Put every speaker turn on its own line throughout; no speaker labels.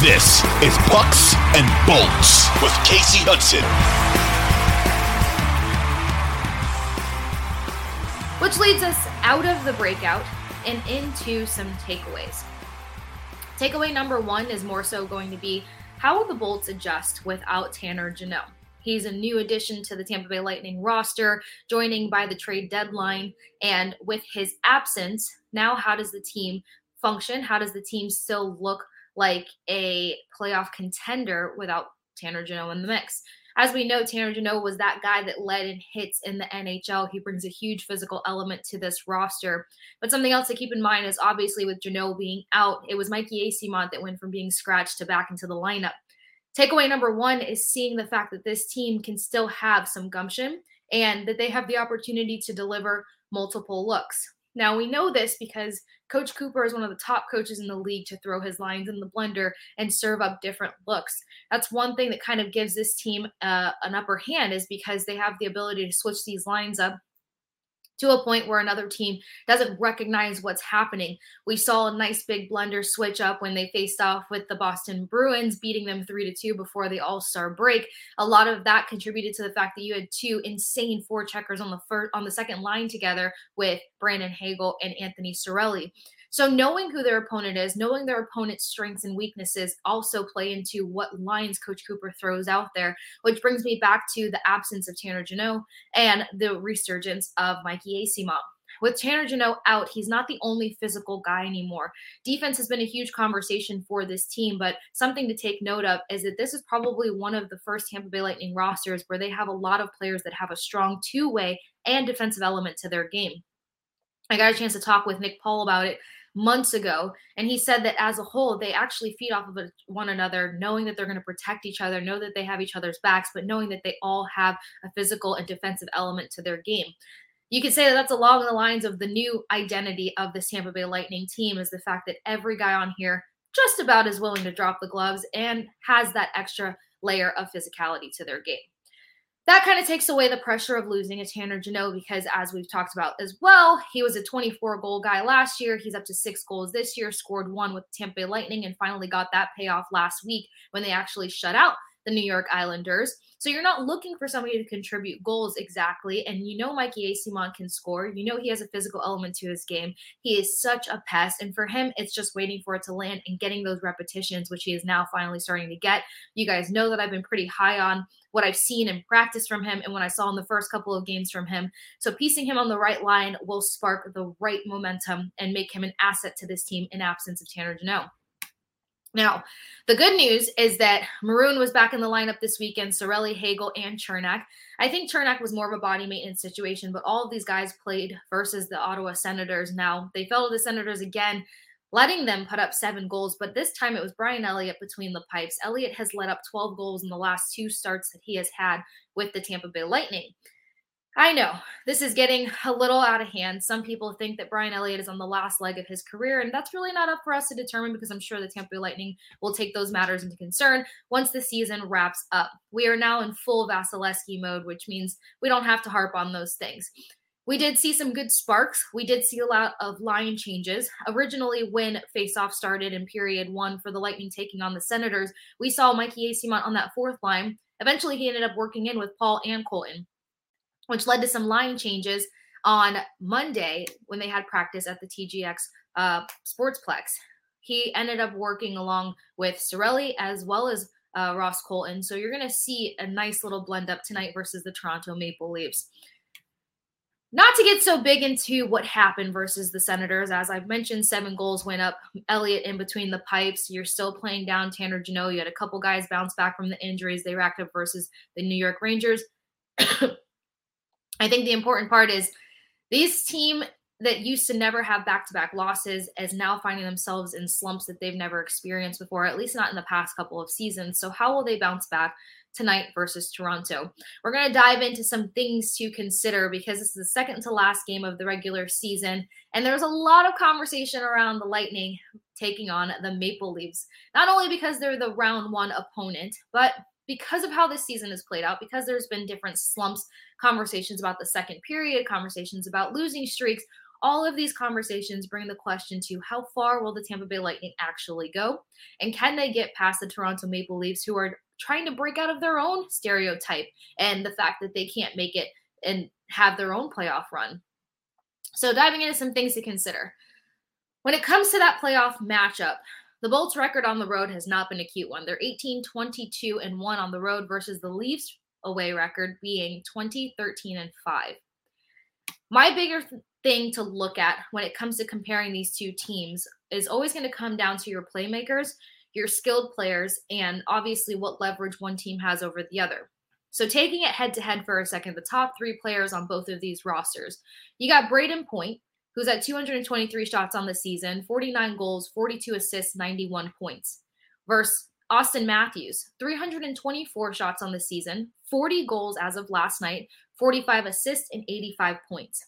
This is Pucks and Bolts with Kasey Hudson.
Which leads us out of the breakout and into some takeaways. Takeaway number one is more so going to be how will the Bolts adjust without Tanner Jeannot? He's a new addition to the Tampa Bay Lightning roster, joining by the trade deadline. And with his absence, now how does the team function? How does the team still look like a playoff contender without Tanner Jeannot in the mix. As we know, Tanner Jeannot was that guy that led in hits in the NHL. He brings a huge physical element to this roster. But something else to keep in mind is obviously with Jeannot being out, it was Mikey Eyssimont that went from being scratched to back into the lineup. Takeaway number one is seeing the fact that this team can still have some gumption and that they have the opportunity to deliver multiple looks. Now, we know this because Coach Cooper is one of the top coaches in the league to throw his lines in the blender and serve up different looks. That's one thing that kind of gives this team uh, an upper hand, is because they have the ability to switch these lines up to a point where another team doesn't recognize what's happening. We saw a nice big blender switch up when they faced off with the Boston Bruins, beating them 3 to 2 before the All-Star break. A lot of that contributed to the fact that you had two insane forecheckers on the first on the second line together with Brandon Hagel and Anthony Cirelli. So knowing who their opponent is, knowing their opponent's strengths and weaknesses also play into what lines Coach Cooper throws out there, which brings me back to the absence of Tanner Jeannot and the resurgence of Mikey Eyssimont. With Tanner Jeannot out, he's not the only physical guy anymore. Defense has been a huge conversation for this team, but something to take note of is that this is probably one of the first Tampa Bay Lightning rosters where they have a lot of players that have a strong two way and defensive element to their game. I got a chance to talk with Nick Paul about it months ago. And he said that as a whole, they actually feed off of one another, knowing that they're going to protect each other, know that they have each other's backs, but knowing that they all have a physical and defensive element to their game. You could say that that's along the lines of the new identity of the Tampa Bay Lightning team is the fact that every guy on here just about is willing to drop the gloves and has that extra layer of physicality to their game that kind of takes away the pressure of losing a Tanner Jeannot because, as we've talked about as well, he was a 24 goal guy last year. He's up to six goals this year, scored one with Tampa Bay Lightning, and finally got that payoff last week when they actually shut out the New York Islanders. So you're not looking for somebody to contribute goals exactly. And you know Mikey Eyssimont can score. You know he has a physical element to his game. He is such a pest. And for him, it's just waiting for it to land and getting those repetitions, which he is now finally starting to get. You guys know that I've been pretty high on what I've seen in practice from him and what I saw in the first couple of games from him. So piecing him on the right line will spark the right momentum and make him an asset to this team in absence of Tanner Jeannot. Now, the good news is that Maroon was back in the lineup this weekend, Cirelli, Hagel, and Cernak. I think Cernak was more of a body maintenance situation, but all of these guys played versus the Ottawa Senators. Now, they fell to the Senators again, letting them put up seven goals, but this time it was Brian Elliott between the pipes. Elliott has let up 12 goals in the last two starts that he has had with the Tampa Bay Lightning. I know this is getting a little out of hand. Some people think that Brian Elliott is on the last leg of his career, and that's really not up for us to determine because I'm sure the Tampa Bay Lightning will take those matters into concern once the season wraps up. We are now in full Vasilevskiy mode, which means we don't have to harp on those things. We did see some good sparks. We did see a lot of line changes. Originally, when faceoff started in period one for the Lightning taking on the Senators, we saw Mikey Eyssimont on that fourth line. Eventually, he ended up working in with Paul and Colton which led to some line changes on Monday when they had practice at the TGX uh, Sportsplex. He ended up working along with Cirelli as well as uh, Ross Colton. So you're going to see a nice little blend up tonight versus the Toronto Maple Leafs. not to get so big into what happened versus the Senators, as I've mentioned, seven goals went up. Elliott in between the pipes. You're still playing down Tanner Jeannot. You had a couple guys bounce back from the injuries they racked up versus the New York Rangers. I think the important part is these team that used to never have back-to-back losses is now finding themselves in slumps that they've never experienced before, at least not in the past couple of seasons. So how will they bounce back? tonight versus Toronto. We're going to dive into some things to consider because this is the second to last game of the regular season. And there's a lot of conversation around the Lightning taking on the Maple Leafs, not only because they're the round one opponent, but because of how this season has played out, because there's been different slumps, conversations about the second period, conversations about losing streaks. All of these conversations bring the question to how far will the Tampa Bay Lightning actually go? And can they get past the Toronto Maple Leafs, who are trying to break out of their own stereotype and the fact that they can't make it and have their own playoff run. So, diving into some things to consider. When it comes to that playoff matchup, the Bolts record on the road has not been a cute one. They're 18, 22, and 1 on the road versus the Leafs away record being 20, 13, and 5. My bigger thing to look at when it comes to comparing these two teams is always going to come down to your playmakers your skilled players, and obviously what leverage one team has over the other. So, taking it head to head for a second, the top three players on both of these rosters, you got Brayden Point, who's at 223 shots on the season, 49 goals, 42 assists, 91 points, versus Auston Matthews, 324 shots on the season, 40 goals as of last night, 45 assists, and 85 points.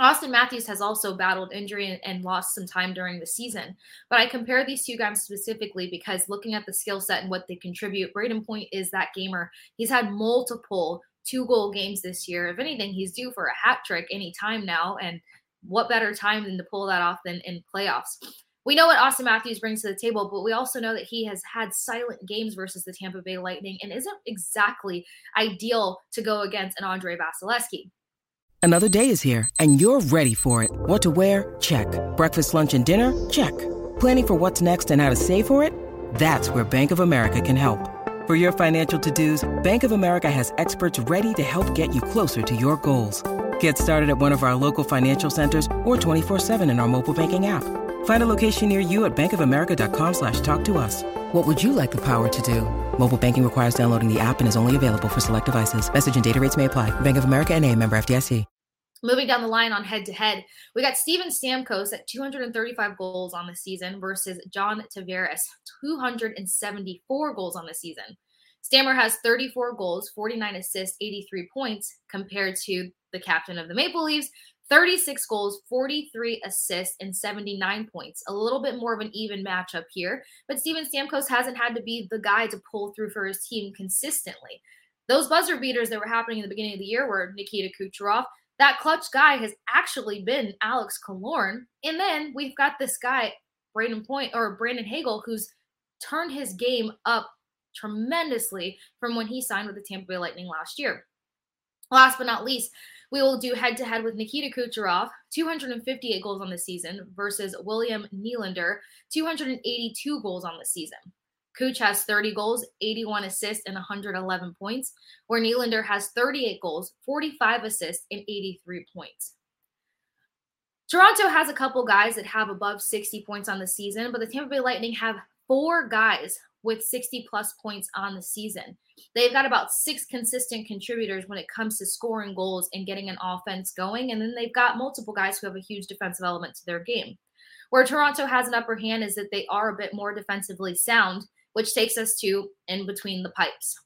Auston Matthews has also battled injury and, and, lost some time during the season. But I compare these two guys specifically because looking at the skill set and what they contribute, Brayden Point is that gamer. He's had multiple two goal games this year. If anything, he's due for a hat trick anytime now. And what better time than to pull that off than in playoffs? We know what Auston Matthews brings to the table, but we also know that he has had silent games versus the Tampa Bay Lightning and isn't exactly ideal to go against an Andre Vasilevskiy.
Another day is here, and you're ready for it. What to wear? Check. Breakfast, lunch, and dinner? Check. Planning for what's next and how to save for it? That's where Bank of America can help. For your financial to-dos, Bank of America has experts ready to help get you closer to your goals. Get started at one of our local financial centers or 24-7 in our mobile banking app. Find a location near you at bankofamerica.com slash talk to us. What would you like the power to do? Mobile banking requires downloading the app and is only available for select devices. Message and data rates may apply. Bank of America and a member FDIC.
Moving down the line on head to head, we got Steven Stamkos at 235 goals on the season versus John Tavares, 274 goals on the season. Stammer has 34 goals, 49 assists, 83 points, compared to the captain of the Maple Leafs, 36 goals, 43 assists, and 79 points. A little bit more of an even matchup here, but Steven Stamkos hasn't had to be the guy to pull through for his team consistently. Those buzzer beaters that were happening in the beginning of the year were Nikita Kucherov, that clutch guy has actually been Alex Killorn. And then we've got this guy, Brayden Point or Brandon Hagel, who's turned his game up tremendously from when he signed with the Tampa Bay Lightning last year. Last but not least, we will do head to head with Nikita Kucherov, 258 goals on the season, versus William Nylander, 282 goals on the season. Cooch has 30 goals, 81 assists, and 111 points, where Nylander has 38 goals, 45 assists, and 83 points. Toronto has a couple guys that have above 60 points on the season, but the Tampa Bay Lightning have four guys with 60 plus points on the season. They've got about six consistent contributors when it comes to scoring goals and getting an offense going. And then they've got multiple guys who have a huge defensive element to their game. Where Toronto has an upper hand is that they are a bit more defensively sound which takes us to in between the pipes.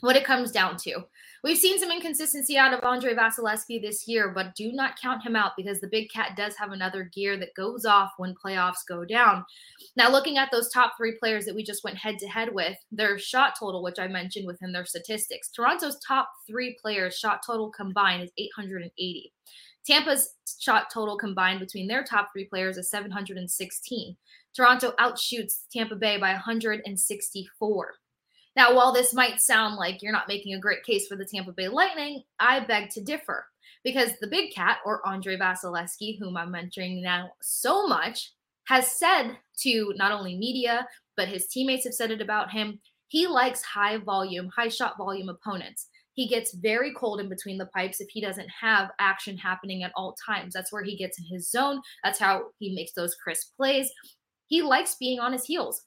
What it comes down to. We've seen some inconsistency out of Andre Vasilevskiy this year, but do not count him out because the Big Cat does have another gear that goes off when playoffs go down. Now, looking at those top three players that we just went head to head with, their shot total, which I mentioned within their statistics, Toronto's top three players' shot total combined is 880. Tampa's shot total combined between their top three players is 716. Toronto outshoots Tampa Bay by 164. Now, while this might sound like you're not making a great case for the Tampa Bay Lightning, I beg to differ because the big cat, or Andre Vasilevskiy, whom I'm mentioning now so much, has said to not only media, but his teammates have said it about him. He likes high volume, high shot volume opponents. he gets very cold in between the pipes if he doesn't have action happening at all times. That's where he gets in his zone. That's how he makes those crisp plays. He likes being on his heels.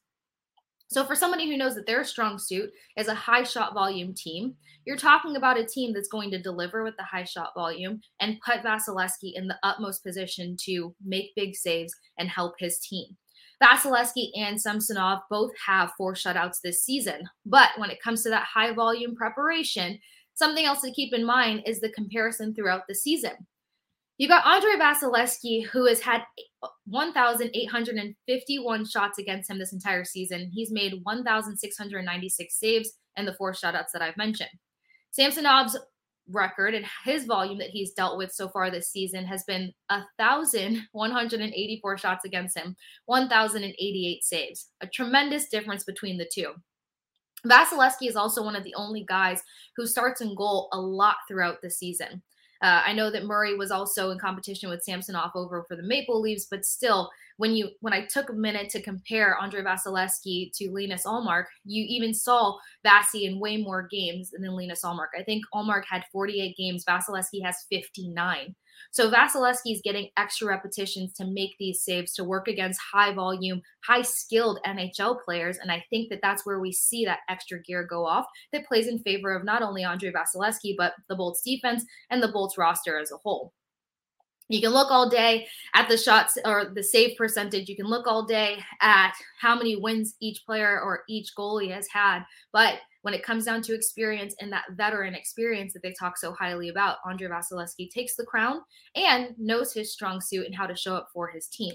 So, for somebody who knows that their strong suit is a high shot volume team, you're talking about a team that's going to deliver with the high shot volume and put Vasilevskiy in the utmost position to make big saves and help his team. Vasilevskiy and Samsonov both have four shutouts this season. But when it comes to that high volume preparation, something else to keep in mind is the comparison throughout the season. You got Andre Vasilevskiy, who has had 1,851 shots against him this entire season. He's made 1,696 saves and the four shutouts that I've mentioned. Samsonov's record and his volume that he's dealt with so far this season has been 1,184 shots against him, 1,088 saves. A tremendous difference between the two. Vasilevskiy is also one of the only guys who starts in goal a lot throughout the season. Uh, I know that Murray was also in competition with Samsonov over for the Maple Leafs, but still, when you when I took a minute to compare Andre Vasilevskiy to Linus Ullmark, you even saw Vasi in way more games than Linus Ullmark. I think Ullmark had 48 games, Vasilevskiy has 59. So Vasilevskiy is getting extra repetitions to make these saves to work against high volume, high skilled NHL players. And I think that that's where we see that extra gear go off that plays in favor of not only Andre Vasilevskiy, but the Bolts defense and the Bolts roster as a whole. You can look all day at the shots or the save percentage. You can look all day at how many wins each player or each goalie has had. But when it comes down to experience and that veteran experience that they talk so highly about, Andre Vasilevskiy takes the crown and knows his strong suit and how to show up for his team.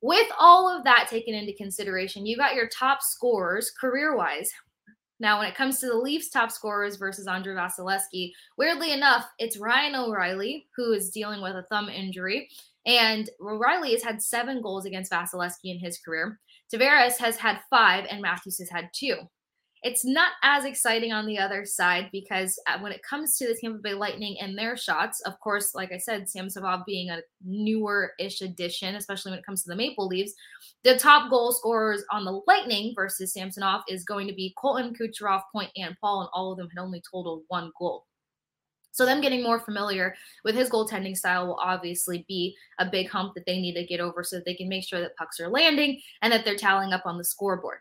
With all of that taken into consideration, you got your top scorers career wise. Now, when it comes to the Leafs' top scorers versus Andre Vasilevskiy, weirdly enough, it's Ryan O'Reilly who is dealing with a thumb injury. And O'Reilly has had seven goals against Vasilevskiy in his career. Tavares has had five, and Matthews has had two. It's not as exciting on the other side because uh, when it comes to the Tampa Bay Lightning and their shots, of course, like I said, Samsonov being a newer-ish addition, especially when it comes to the Maple Leafs, the top goal scorers on the Lightning versus Samsonov is going to be Colton Kucherov, Point, and Paul, and all of them had only totaled one goal. So them getting more familiar with his goaltending style will obviously be a big hump that they need to get over so that they can make sure that pucks are landing and that they're tallying up on the scoreboard.